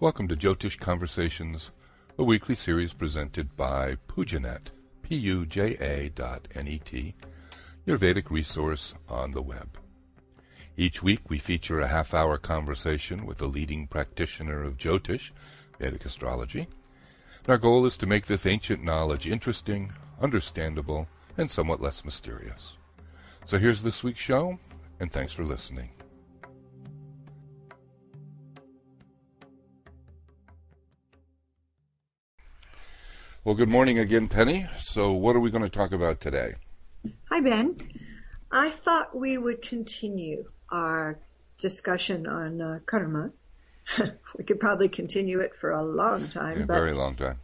Welcome to Jyotish Conversations, a weekly series presented by Pujanet, P-U-J-A dot N-E-T, your Vedic resource on the web. Each week we feature a half-hour conversation with a leading practitioner of Jyotish, Vedic astrology. And our goal is to make this ancient knowledge interesting, understandable, and somewhat less mysterious. So here's this week's show, and thanks for listening. Well, good morning again, Penny. So, what are we going to talk about today? Hi, Ben. I thought we would continue our discussion on uh, karma. we could probably continue it for a long time. Yeah, very long time.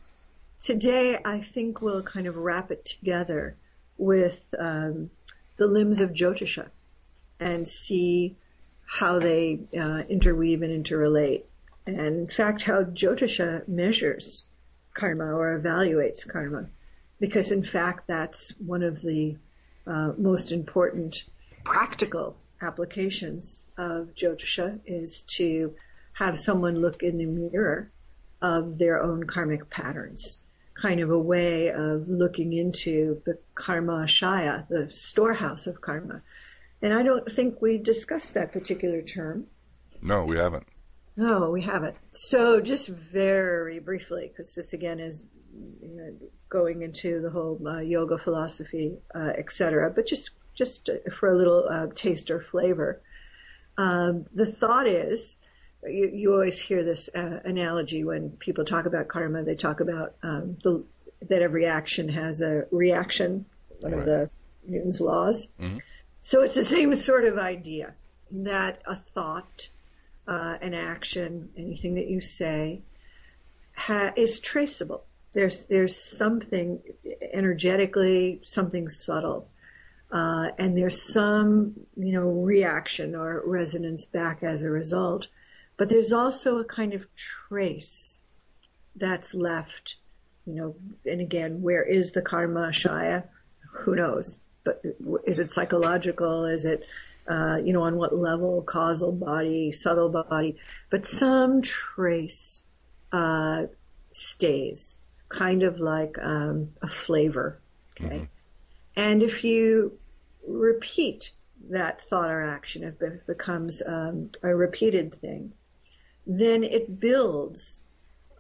Today, I think we'll kind of wrap it together with um, the limbs of Jyotisha and see how they uh, interweave and interrelate. And in fact, how Jyotisha measures karma or evaluates karma. Because in fact, that's one of the uh, most important practical applications of Jyotisha is to have someone look in the mirror of their own karmic patterns. Kind of a way of looking into the karma shaya, the storehouse of karma. And I don't think we discussed that particular term. No, we haven't. No, we haven't. So just very briefly, because this again is you know, going into the whole uh, yoga philosophy, uh, etc. But just just for a little uh, taste or flavor, um, the thought is. You, you always hear this uh, analogy when people talk about karma. They talk about um, the, that every action has a reaction, one right. of the Newton's laws. Mm-hmm. So it's the same sort of idea that a thought uh, an action, anything that you say, ha- is traceable. There's there's something energetically, something subtle, uh, and there's some you know reaction or resonance back as a result. But there's also a kind of trace that's left, you know. And again, where is the karma shaya? Who knows? But is it psychological? Is it uh, you know, on what level, causal body, subtle body, but some trace uh, stays, kind of like um, a flavor. Okay, mm-hmm. and if you repeat that thought or action, if it becomes um, a repeated thing, then it builds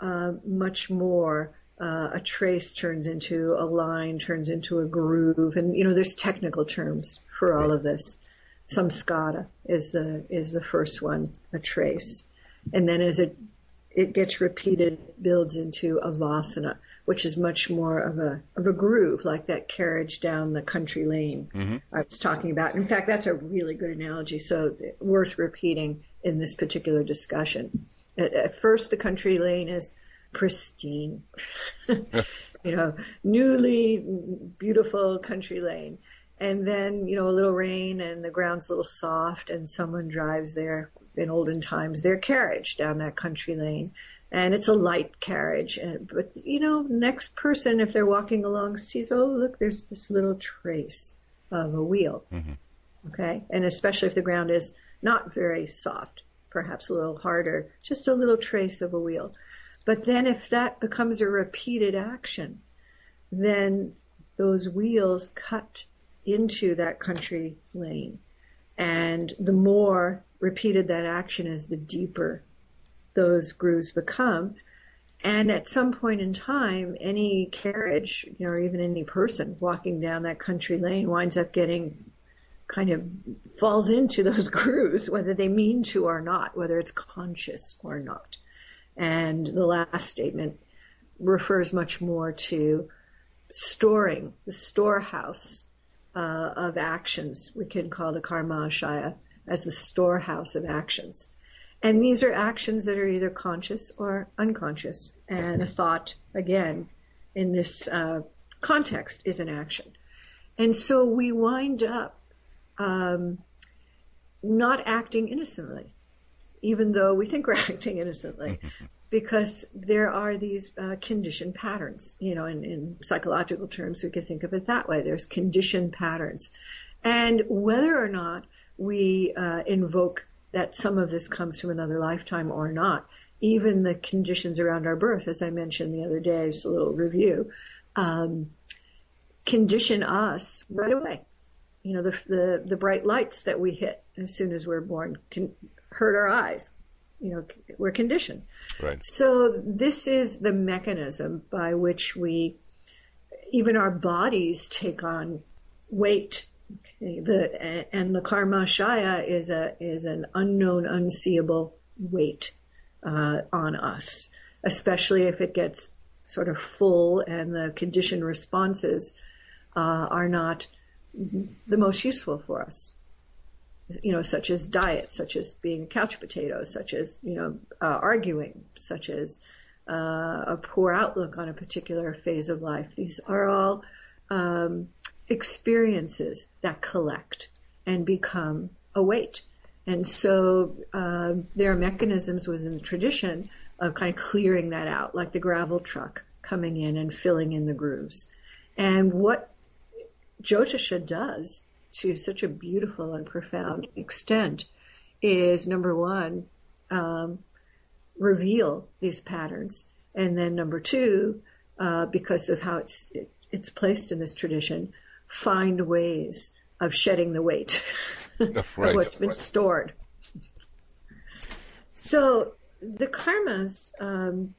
uh, much more. Uh, a trace turns into a line, turns into a groove, and you know there's technical terms for all of this samskara is the is the first one, a trace, and then as it it gets repeated, it builds into a vasana, which is much more of a of a groove, like that carriage down the country lane mm-hmm. I was talking about. In fact, that's a really good analogy, so worth repeating in this particular discussion. At, at first, the country lane is pristine, you know, newly beautiful country lane and then you know a little rain and the ground's a little soft and someone drives their in olden times their carriage down that country lane. And it's a light carriage. And but you know next person if they're walking along sees oh look there's this little trace of a wheel. Mm-hmm. okay? And especially if the ground is not very soft perhaps a little harder just a little trace of a wheel. But then if that becomes a repeated action then those wheels cut into that country lane. And the more repeated that action is, the deeper those grooves become. And at some point in time, any carriage, you know, or even any person walking down that country lane winds up getting kind of falls into those grooves, whether they mean to or not, whether it's conscious or not. And the last statement refers much more to storing, the storehouse uh, of actions. We can call the karma shaya as the storehouse of actions. And these are actions that are either conscious or unconscious. And a thought, again, in this uh, context, is an action. And so we wind up um, not acting innocently, even though we think we're acting innocently because there are these uh, conditioned patterns. You know, in, in psychological terms, we could think of it that way. There's conditioned patterns. And whether or not we uh, invoke that some of this comes from another lifetime or not, even the conditions around our birth, as I mentioned the other day, just a little review, um, condition us right away. You know, the, the, the bright lights that we hit as soon as we're born can hurt our eyes. You know, we're conditioned. Right. So this is the mechanism by which we, even our bodies take on weight. Okay, the and the karma shaya is a is an unknown, unseeable weight uh, on us, especially if it gets sort of full and the conditioned responses uh, are not the most useful for us. You know, such as diet, such as being a couch potato, such as you know uh, arguing, such as uh, a poor outlook on a particular phase of life. These are all um, experiences that collect and become a weight. And so uh, there are mechanisms within the tradition of kind of clearing that out, like the gravel truck coming in and filling in the grooves. And what Jyotisha does to such a beautiful and profound extent is number one, um, reveal these patterns, and then number two, uh, because of how it's it, it's placed in this tradition, find ways of shedding the weight right, of what's been right. stored. So the karmas, um,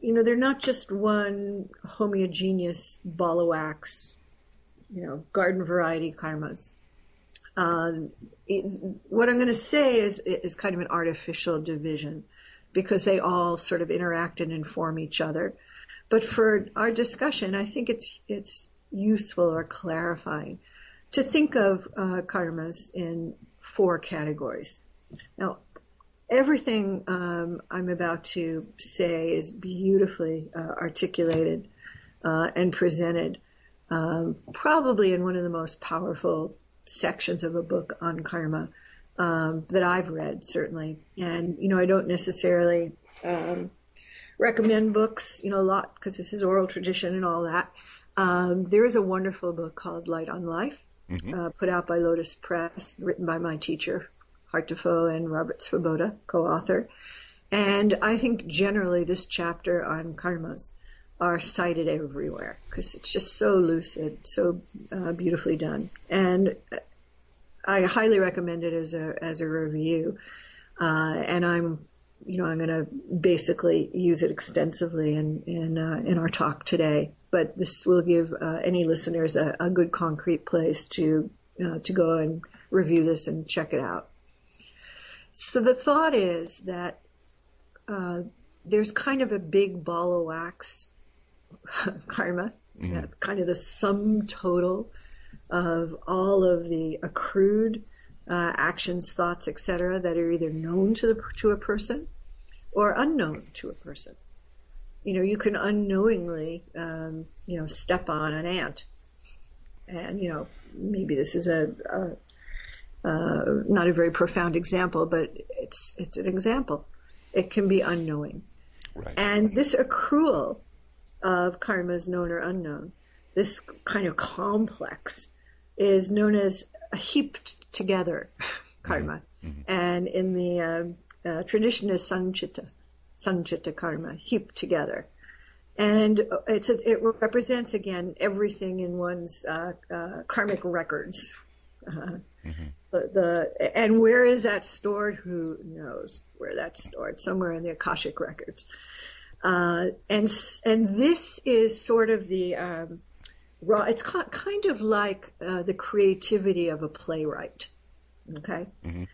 you know, they're not just one homogeneous ball of wax, you know, garden variety karmas. Um, it, what I'm going to say is is kind of an artificial division because they all sort of interact and inform each other. But for our discussion, I think it's it's useful or clarifying to think of uh, karmas in four categories. Now, everything um, I'm about to say is beautifully uh, articulated uh, and presented, um, probably in one of the most powerful sections of a book on karma um, that I've read, certainly. And you know, I don't necessarily um, recommend books, you know, a lot because this is oral tradition and all that. Um, there is a wonderful book called Light on Life, mm-hmm. uh, put out by Lotus Press, written by my teacher, Hart de Fouw and Robert Svoboda, co-author. And I think generally this chapter on karmas are cited everywhere because it's just so lucid, so uh, beautifully done. And I highly recommend it as a as a review. Uh, and I'm, you know, I'm going to basically use it extensively in in uh, in our talk today. But this will give uh, any listeners a, a, good concrete place to uh, to go and review this and check it out. So the thought is that uh, there's kind of a big ball of wax karma, mm-hmm. kind of the sum total of all of the accrued uh, actions, thoughts, etc., that are either known to the to a person or unknown to a person. You know, you can unknowingly, um, you know, step on an ant, and you know, maybe this is a, a uh, not a very profound example, but it's it's an example. It can be unknowing, right. and this accrual of karmas, known or unknown, this kind of complex is known as a heaped together karma. Mm-hmm. mm-hmm. And in the uh, uh, tradition is sanchita, sanchita karma, heaped together. And it's a, it represents again everything in one's uh, uh karmic records. Uh-huh. Mm-hmm. The, the, and where is that stored? Who knows where that's stored? Somewhere in the akashic records. Uh, and and this is sort of the um, raw. It's kind of like uh, the creativity of a playwright. Okay. Mm-hmm.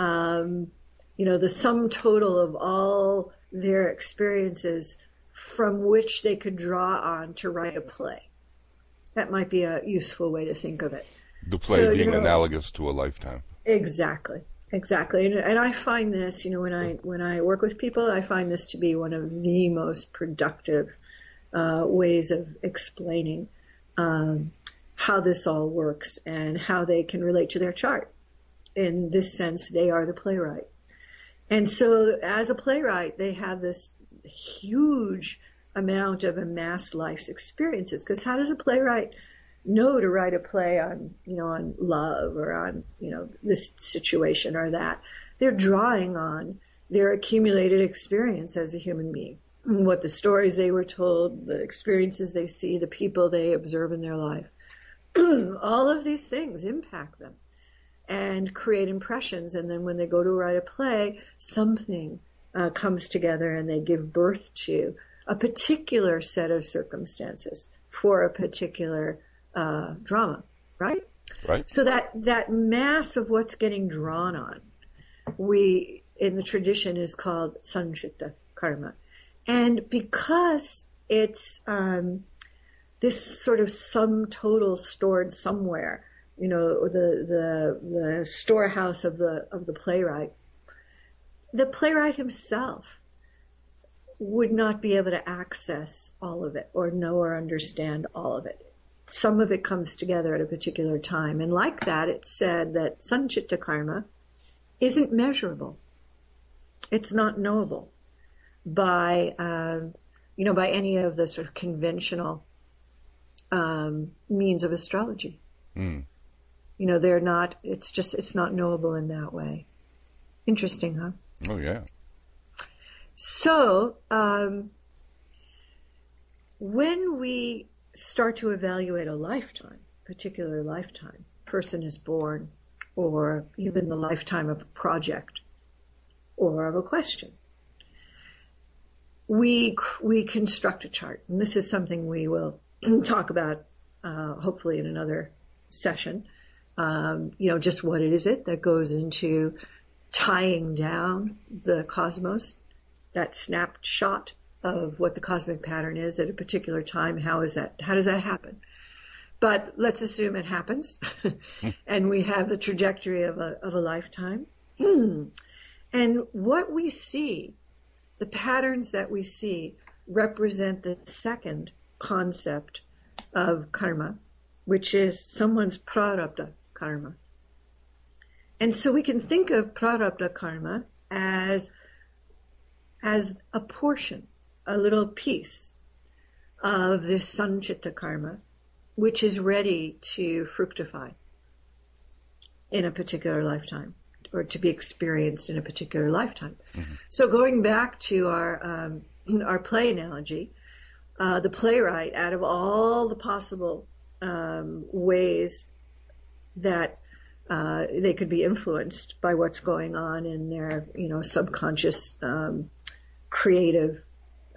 Um, you know, the sum total of all their experiences from which they could draw on to write a play. That might be a useful way to think of it. The play so, being you know, analogous to a lifetime. Exactly. Exactly. And, and I find this, you know, when I, when I work with people, I find this to be one of the most productive, uh, ways of explaining um, how this all works and how they can relate to their chart. In this sense, they are the playwright. And so, as a playwright, they have this huge amount of amassed life's experiences. Because how does a playwright know to write a play on, you know, on love or on, you know, this situation or that? They're drawing on their accumulated experience as a human being, what the stories they were told, the experiences they see, the people they observe in their life. All of these things impact them and create impressions. And then when they go to write a play, something uh, comes together and they give birth to a particular set of circumstances for a particular uh, drama, right? Right. So that that mass of what's getting drawn on, we in the tradition is called sanchita karma, and because it's um, this sort of sum total stored somewhere, you know, the the the storehouse of the of the playwright. The playwright himself would not be able to access all of it or know or understand all of it some of it comes together at a particular time. And like that, it's said that sanchita karma isn't measurable. It's not knowable by, uh, you know, by any of the sort of conventional um, means of astrology. Mm. You know, they're not. It's just it's not knowable in that way. Interesting, huh? Oh yeah. So um, when we start to evaluate a lifetime, particular lifetime, person is born, or even the lifetime of a project or of a question. We, we construct a chart, and this is something we will talk about uh, hopefully in another session. Um, you know, just what is it that goes into tying down the cosmos, that snapshot of what the cosmic pattern is at a particular time. How is that? How does that happen? But let's assume it happens, and we have the trajectory of a of a lifetime. and what we see, the patterns that we see, represent the second concept of karma, which is someone's prarabdha karma. And so we can think of prarabdha karma as as a portion a little piece of this sanchita karma, which is ready to fructify in a particular lifetime or to be experienced in a particular lifetime. Mm-hmm. So going back to our um, our play analogy, uh, the playwright, out of all the possible um, ways that uh, they could be influenced by what's going on in their, you know, subconscious um, creative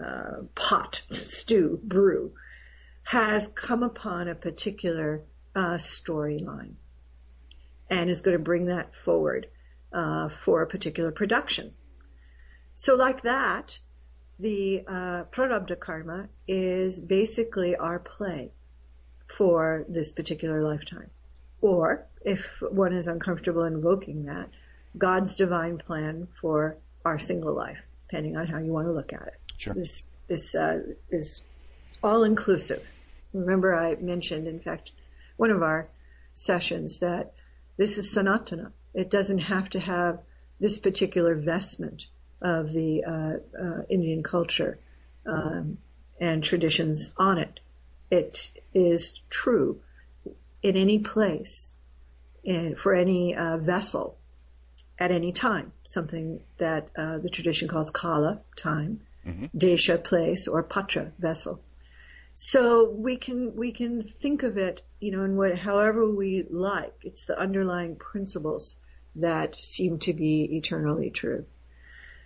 uh, pot, stew, brew, has come upon a particular uh, storyline and is going to bring that forward uh, for a particular production. So, like that, the uh, prarabdha karma is basically our play for this particular lifetime. Or, if one is uncomfortable invoking that, God's divine plan for our single life, depending on how you want to look at it. Sure. This this uh, is all inclusive. Remember, I mentioned, in fact, one of our sessions that this is sanatana. It doesn't have to have this particular vestment of the uh, uh, Indian culture um, and traditions on it. It is true in any place, in, for any uh, vessel, at any time. Something that uh, the tradition calls kala, time, mm-hmm. desha place or patra vessel. So we can we can think of it, you know, in what however we like. It's the underlying principles that seem to be eternally true.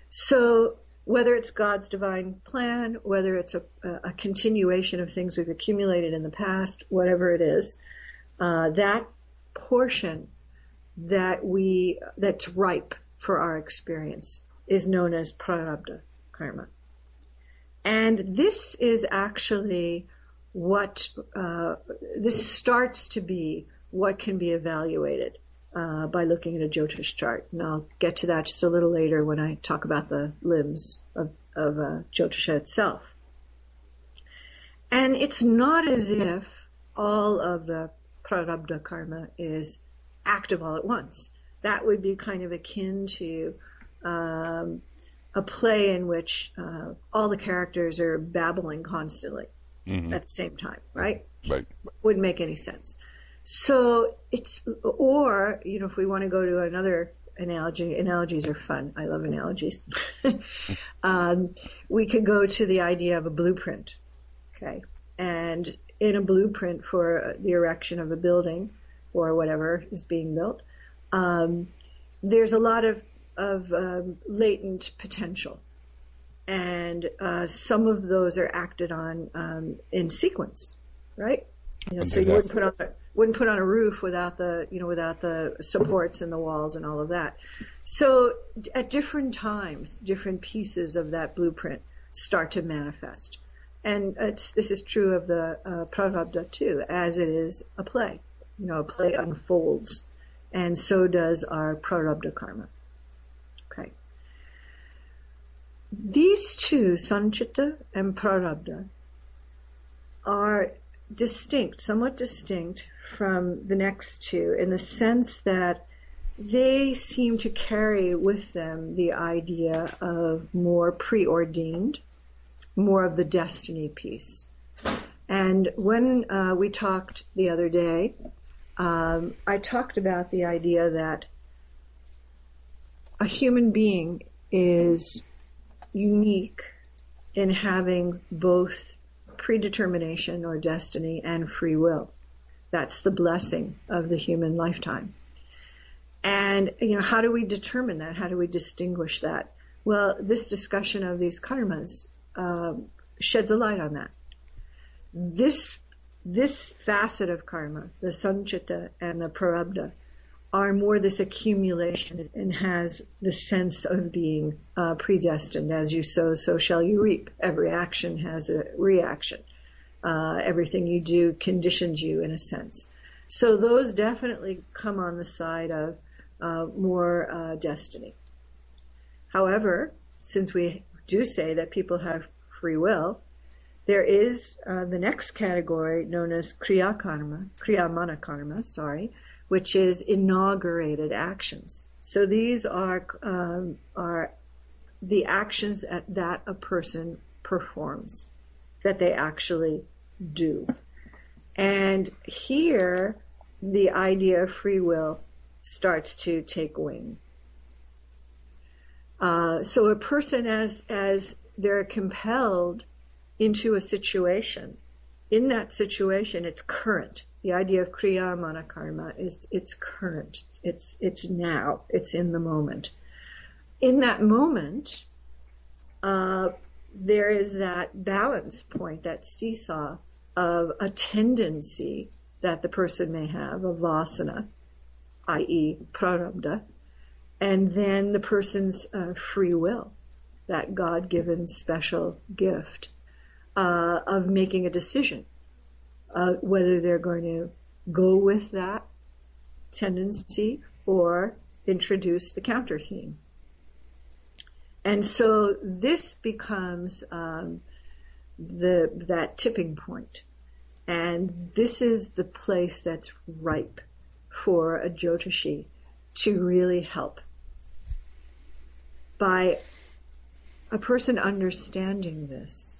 So whether it's God's divine plan, whether it's a, a continuation of things we've accumulated in the past, whatever it is, uh, that portion that we that's ripe for our experience is known as prarabdha karma. And this is actually what, uh, this starts to be what can be evaluated uh, by looking at a Jyotish chart. And I'll get to that just a little later when I talk about the limbs of, of uh, Jyotisha itself. And it's not as if all of the prarabdha karma is active all at once. That would be kind of akin to um, a play in which uh, all the characters are babbling constantly mm-hmm. at the same time, right? Right. Wouldn't make any sense. So it's, or, you know, if we want to go to another analogy. Analogies are fun. I love analogies. um, we could go to the idea of a blueprint. Okay. And in a blueprint for the erection of a building or whatever is being built, um, there's a lot of, of um, latent potential. And uh, some of those are acted on um, in sequence, right? You know, so you wouldn't put on a, wouldn't put on a roof without the you know without the supports and the walls and all of that. So at different times, different pieces of that blueprint start to manifest, and this is true of the uh, prarabdha too, as it is a play. You know, a play unfolds, and so does our prarabdha karma. Okay. These two, sanchita and prarabdha, are distinct, somewhat distinct from the next two in the sense that they seem to carry with them the idea of more preordained, more of the destiny piece. And when uh, we talked the other day, um, I talked about the idea that a human being is unique in having both predetermination or destiny and free will. That's the blessing of the human lifetime. And, you know, how do we determine that? How do we distinguish that? Well, this discussion of these karmas uh, sheds a light on that. This this facet of karma, the sanchita and the prarabdha, are more this accumulation and has the sense of being uh, predestined. As you sow, so shall you reap. Every action has a reaction. Uh, everything you do conditions you in a sense. So those definitely come on the side of uh, more uh, destiny. However, since we do say that people have free will, there is uh, the next category known as kriya karma, kriya karma, sorry, which is inaugurated actions. So these are um, are the actions that, a person performs, that they actually do. And here, the idea of free will starts to take wing. Uh, so a person, as as they're compelled into a situation, in that situation, it's current. The idea of kriyamana karma is it's current. It's it's now. It's in the moment. In that moment, uh, there is that balance point, that seesaw of a tendency that the person may have, a vasana, i.e., prarabdha, and then the person's uh, free will, that God given special gift uh, of making a decision uh, whether they're going to go with that tendency or introduce the counter theme. And so this becomes um, the that tipping point, and this is the place that's ripe for a Jyotishi to really help by a person understanding this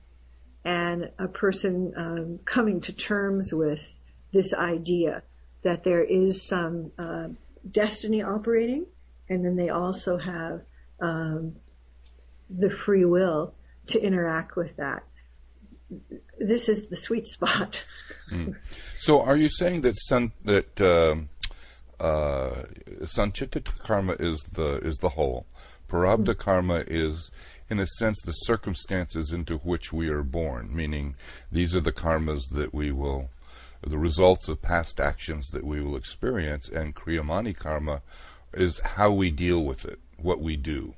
and a person um, coming to terms with this idea that there is some uh, destiny operating, and then they also have um, the free will to interact with that. This is the sweet spot. mm. So, are you saying that sun, that uh, uh, sanchita karma is the is the whole, prarabdha mm. karma is in a sense, the circumstances into which we are born, meaning these are the karmas that we will, the results of past actions that we will experience, and Kriyamani karma is how we deal with it, what we do.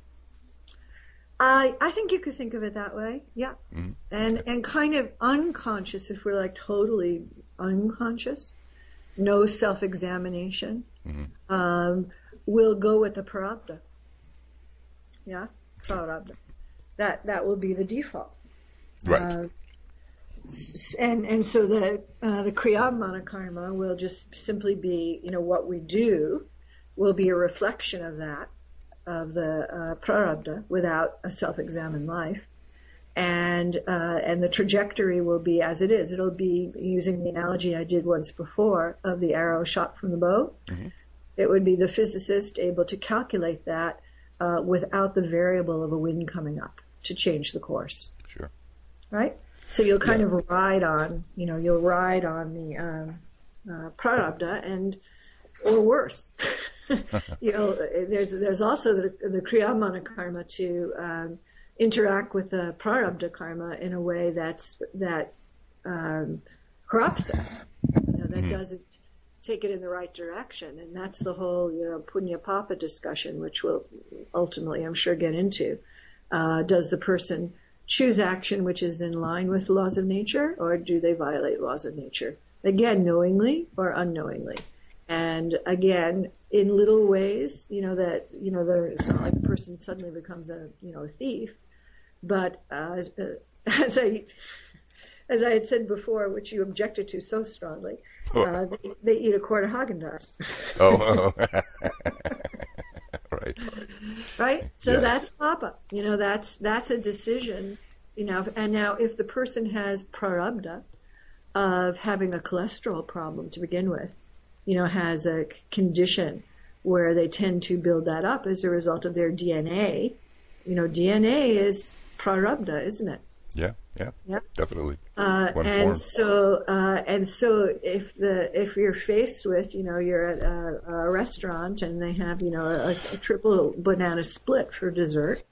I I think you could think of it that way, yeah, mm-hmm. and and kind of unconscious if we're like totally unconscious, no self examination. Mm-hmm. Um, we'll go with the prarabdha. Yeah, prarabdha that that will be the default. Right. Uh, and and so the uh, the kriya karma will just simply be you know what we do will be a reflection of that of the uh, prarabdha without a self-examined life and uh, and the trajectory will be as it is it'll be using the analogy I did once before of the arrow shot from the bow mm-hmm. It would be the physicist able to calculate that uh, without the variable of a wind coming up to change the course. Sure. Right? So you'll kind Yeah. of ride on, you know, you'll ride on the um, uh, prarabdha and, or worse. you know, there's there's also the, the kriyamana karma to um, interact with the prarabdha karma in a way that's that um, corrupts it. You know, that Mhm. doesn't take it in the right direction, and that's the whole you know punya papa discussion, which we'll ultimately, I'm sure, get into. Uh, does the person choose action which is in line with laws of nature, or do they violate laws of nature? Again, knowingly or unknowingly. And again, in little ways, you know that you know there, it's not like a person suddenly becomes a you know a thief, but uh, as, uh, as I as I had said before, which you objected to so strongly, uh, they, they eat a quart of Haagen Dazs, Oh, oh. right. right? So Yes. that's Papa. You know, that's that's a decision. You know, and now if the person has prarabdha of having a cholesterol problem to begin with, you know, has a condition where they tend to build that up as a result of their DNA. You know, DNA is prarabdha, isn't it? Yeah, yeah, Yep. definitely. Uh, and form. so, uh, and so, if the if you're faced with, you know, you're at a, a restaurant and they have, you know, a, a triple banana split for dessert,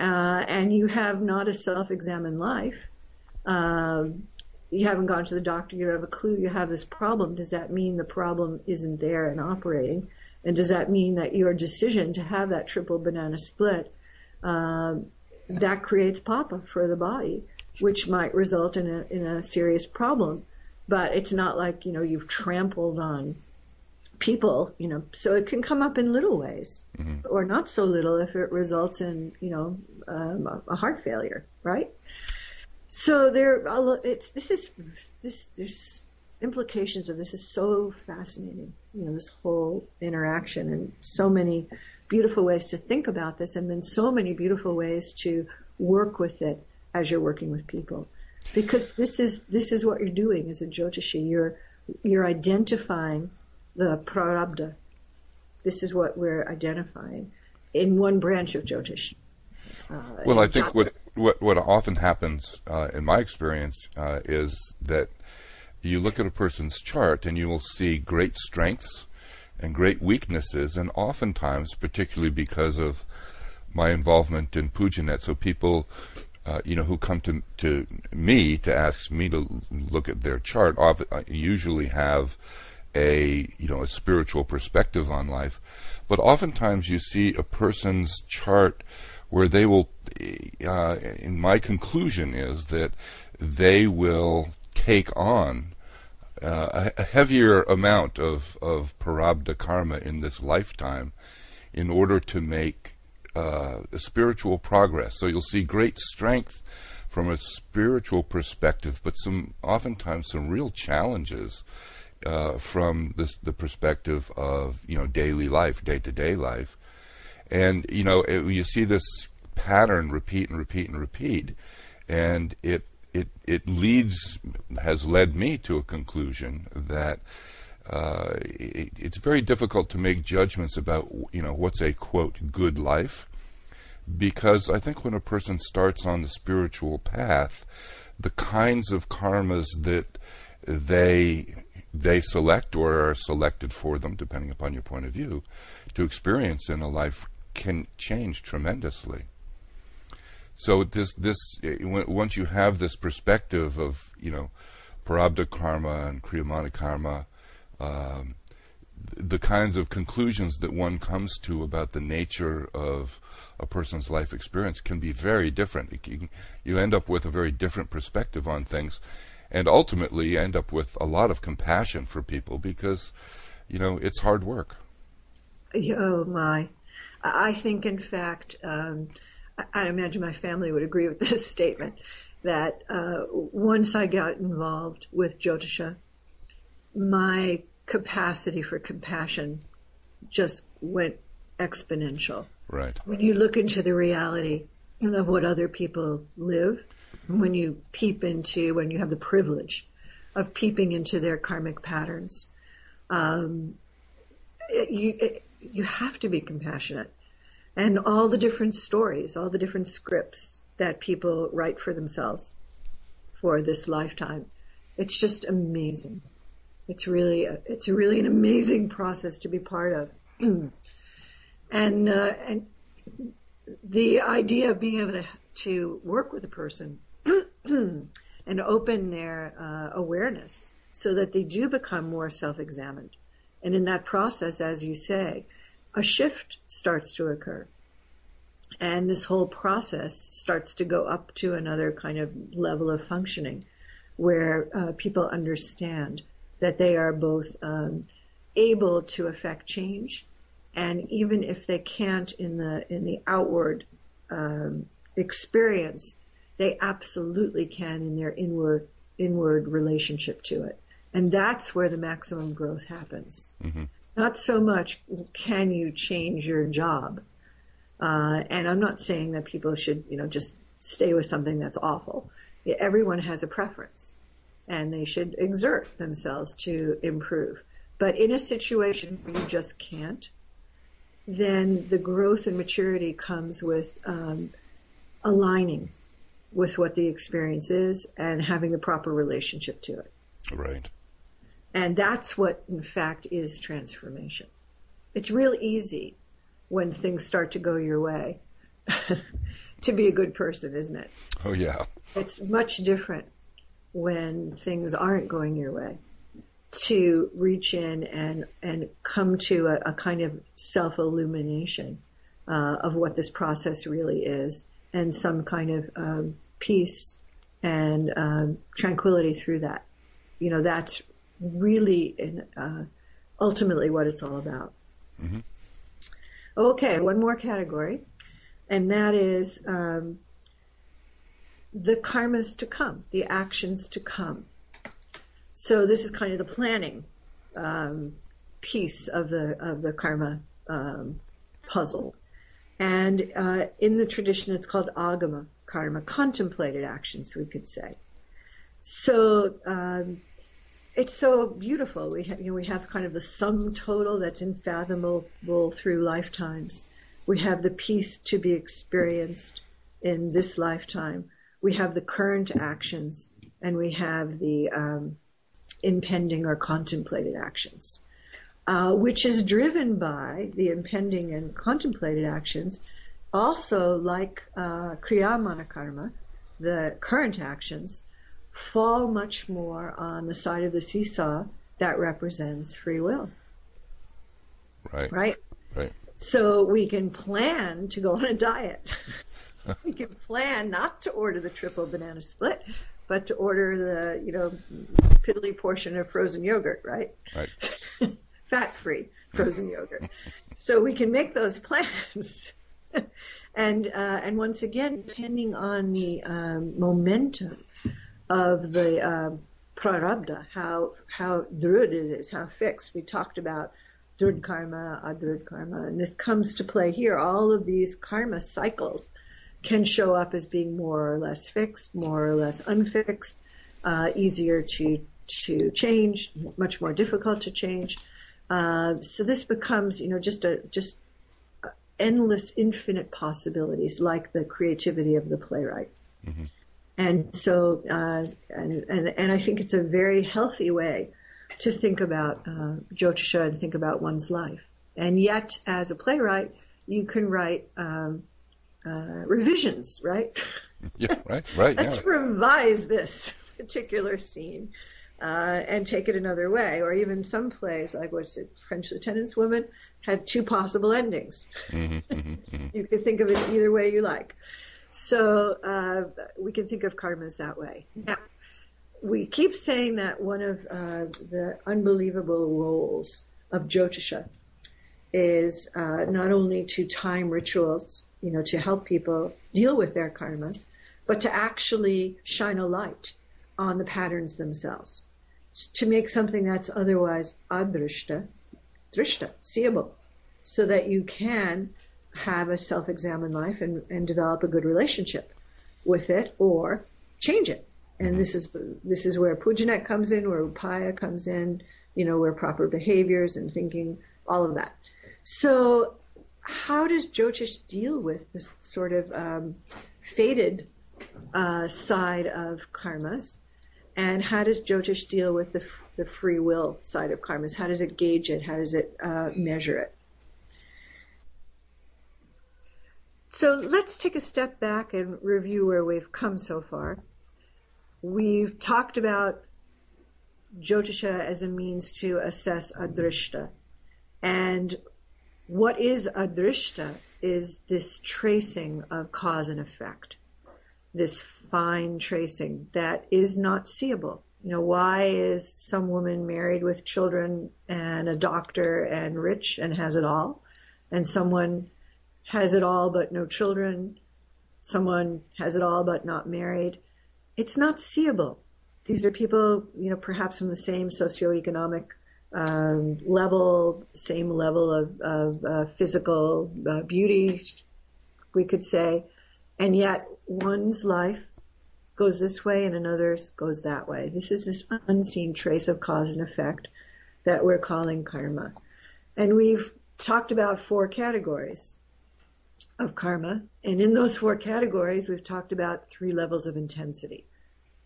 uh, and you have not a self-examined life, um, you haven't gone to the doctor, you don't have a clue you have this problem. Does that mean the problem isn't there and operating? And does that mean that your decision to have that triple banana split um, that creates papa for the body, which might result in a in a serious problem. But it's not like you know you've trampled on people, you know. So it can come up in little ways, Mhm. or not so little if it results in you know um, a- a heart failure, right? So there, it's this is this there's implications of this is so fascinating. You know, this whole interaction and so many beautiful ways to think about this, and then so many beautiful ways to work with it as you're working with people. Because this is this is what you're doing as a Jyotishi. You're you're identifying the prarabdha. This is what we're identifying in one branch of Jyotish. Uh, Well, I think Jyotish. what what what often happens uh, in my experience uh, is that you look at a person's chart and you will see great strengths and great weaknesses, and oftentimes, particularly because of my involvement in Pujanet, so people. Uh, you know, who come to to me to ask me to look at their chart, uh, usually have a you know a spiritual perspective on life, but oftentimes you see a person's chart where they will. Uh, in my conclusion is that they will take on uh, a, heavier amount of of parabda karma in this lifetime in order to make uh, spiritual progress. So you'll see great strength from a spiritual perspective, but some oftentimes some real challenges uh, from this, the perspective of you know daily life, day to day life, and you know it, you see this pattern repeat and repeat and repeat, and it it it leads has led me to a conclusion that uh, it, it's very difficult to make judgments about you know what's a quote good life because I think when a person starts on the spiritual path, the kinds of karmas that they they select or are selected for them, depending upon your point of view, to experience in a life can change tremendously. So this this eh, once you have this perspective of you know parabda karma and kriyamana karma, um, the kinds of conclusions that one comes to about the nature of a person's life experience can be very different. Can- You end up with a very different perspective on things, and ultimately end up with a lot of compassion for people because you know it's hard work. Oh my. I think, in fact, um, I, imagine my family would agree with this statement that uh, once I got involved with Jyotisha, my capacity for compassion just went exponential. Right. When you look into the reality of what other people live, when you peep into, when you have the privilege of peeping into their karmic patterns, um, you you have to be compassionate, and all the different stories, all the different scripts that people write for themselves for this lifetime, it's just amazing. It's really a, it's really an amazing process to be part of, and uh, and the idea of being able to to work with a person and open their uh, awareness so that they do become more self-examined. And in that process, as you say, a shift starts to occur. And this whole process starts to go up to another kind of level of functioning where uh, people understand that they are both um, able to affect change and even if they can't in the in the outward um, experience, they absolutely can in their inward inward relationship to it, and that's where the maximum growth happens. Mm-hmm. Not so much can you change your job, uh, and I'm not saying that people should you know just stay with something that's awful. Everyone has a preference, and they should exert themselves to improve. But in a situation where you just can't, then the growth and maturity comes with um, aligning with what the experience is and having the proper relationship to it. Right. And that's what, in fact, is transformation. It's real easy when things start to go your way to be a good person, isn't it? Oh, yeah. It's much different when things aren't going your way to reach in and and come to a, a kind of self illumination uh, of what this process really is, and some kind of um, peace and um, tranquility through that. You know, that's really in, uh, ultimately what it's all about. Mm-hmm. Okay, one more category, and that is um, the karmas to come, the actions to come. So this is kind of the planning um, piece of the of the karma um, puzzle. And uh, in the tradition, it's called agama karma, contemplated actions, we could say. So um, it's so beautiful. We have, you know, we have kind of the sum total that's unfathomable through lifetimes. We have the piece to be experienced in this lifetime. We have the current actions, and we have the um, impending or contemplated actions, uh, which is driven by the impending and contemplated actions. Also, like uh, Kriya Karma, the current actions fall much more on the side of the seesaw that represents free will. Right. Right. Right. So we can plan to go on a diet. we can plan not to order the triple banana split, but to order the, you know, piddly portion of frozen yogurt, right? Right. Fat free frozen yogurt. So we can make those plans. and, uh, and once again, depending on the um, momentum of the uh, prarabdha, how, how drud it is, how fixed. We talked about drud karma, adrud karma, and this comes to play here. All of these karma cycles can show up as being more or less fixed, more or less unfixed, uh, easier to to change, much more difficult to change. Uh, so this becomes, you know, just a just endless, infinite possibilities, like the creativity of the playwright. Mm-hmm. And so, uh, and, and and I think it's a very healthy way to think about uh, Jyotisha and think about one's life. And yet, as a playwright, you can write um, uh, revisions, right? Yeah, right, right. Let's yeah. revise this particular scene uh, and take it another way. Or even some plays, like what's it, French Lieutenant's Woman, had two possible endings. Mm-hmm, mm-hmm, mm-hmm. you could think of it either way you like. So uh, we can think of karmas that way. Now, we keep saying that one of uh, the unbelievable roles of Jyotisha is uh, not only to time rituals you know, to help people deal with their karmas, but to actually shine a light on the patterns themselves, to make something that's otherwise adrishta, drishta, seeable, so that you can have a self-examined life and, and develop a good relationship with it or change it. And this is this is where pujanet comes in, where upaya comes in, you know, where proper behaviors and thinking all of that. So, how does Jyotish deal with this sort of um, fated uh, side of karmas? And how does Jyotish deal with the, the free will side of karmas? How does it gauge it? How does it uh, measure it? So let's take a step back and review where we've come so far. We've talked about Jyotisha as a means to assess adrishta. And what is adrishta is this tracing of cause and effect, this fine tracing that is not seeable. You know, why is some woman married with children and a doctor and rich and has it all, and someone has it all but no children, someone has it all but not married? It's not seeable. These are people, you know, perhaps from the same socioeconomic um, level, same level of, of uh, physical uh, beauty, we could say, and yet one's life goes this way and another's goes that way. This is this unseen trace of cause and effect that we're calling karma. And we've talked about four categories of karma. And in those four categories, we've talked about three levels of intensity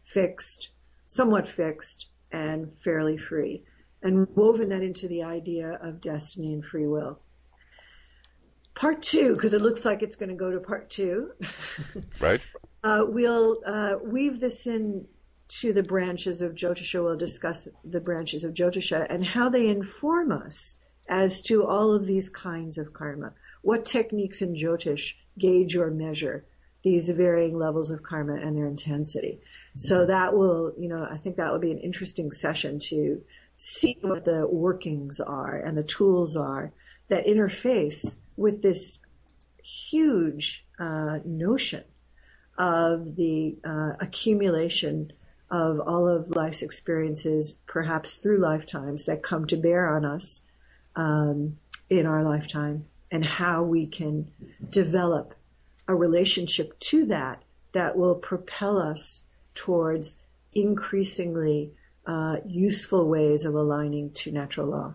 fixed, somewhat fixed, and fairly free and woven that into the idea of destiny and free will. Part two, because it looks like it's going to go to part two. right. Uh, we'll uh, weave this in to the branches of Jyotisha. We'll discuss the branches of Jyotisha and how they inform us as to all of these kinds of karma. What techniques in Jyotish gauge or measure these varying levels of karma and their intensity? So that will, you know, I think that would be an interesting session to see what the workings are and the tools are that interface with this huge uh, notion of the uh, accumulation of all of life's experiences, perhaps through lifetimes, that come to bear on us um, in our lifetime, and how we can develop a relationship to that that will propel us towards increasingly uh, useful ways of aligning to natural law.